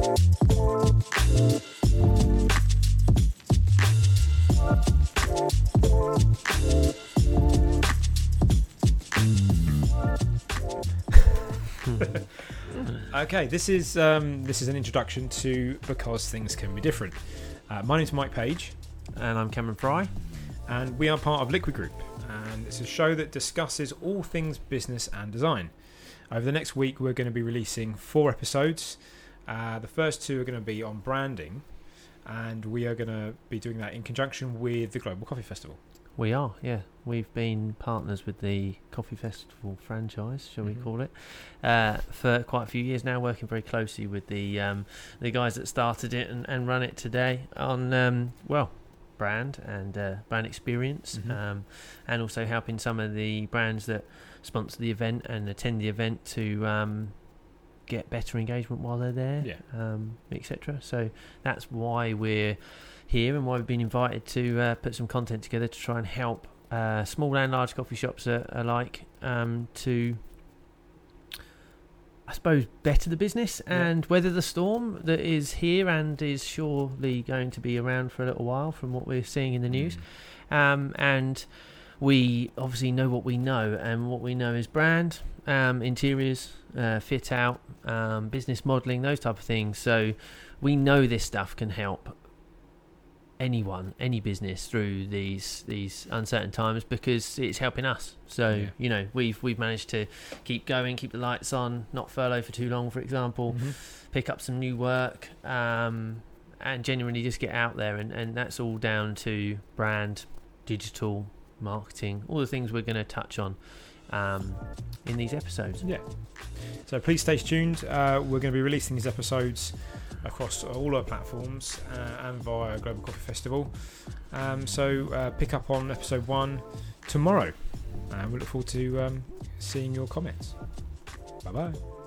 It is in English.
Okay, this is um, this is an introduction to because things can be different. Uh, my name's Mike Page, And I'm Cameron Fry. and we are part of Liquid Group, and it's a show that discusses all things business and design. Over the next week, we're going to be releasing four episodes. Uh, the first two are going to be on branding, and we are going to be doing that in conjunction with the Global Coffee Festival. We are, yeah. We've been partners with the Coffee Festival franchise, shall Mhm. we call it, uh, for quite a few years now, working very closely with the um, the guys that started it and, and run it today on, um, well, brand and uh, brand experience, Mhm. um, and also helping some of the brands that sponsor the event and attend the event to um, get better engagement while they're there, Yeah. um, etc. So that's why we're here and why we've been invited to uh, put some content together to try and help uh, small and large coffee shops uh, alike um, to, I suppose, better the business Yeah. and weather the storm that is here and is surely going to be around for a little while from what we're seeing in the news. Um, and we obviously know what we know, and what we know is brand, um, interiors, uh, fit out, um, business modelling, those type of things. So we know this stuff can help anyone, any business through these these uncertain times because it's helping us. So Yeah. you know we've we've managed to keep going, keep the lights on, not furlough for too long, for example Mhm. pick up some new work um, and genuinely just get out there and, and that's all down to brand digital marketing all the things we're going to touch on um, in these episodes Yeah. So please stay tuned. Uh, we're going to be releasing these episodes across all our platforms uh, and via Global Coffee Festival. Um, so uh, pick up on episode one tomorrow. And we look forward to um, seeing your comments. Bye bye.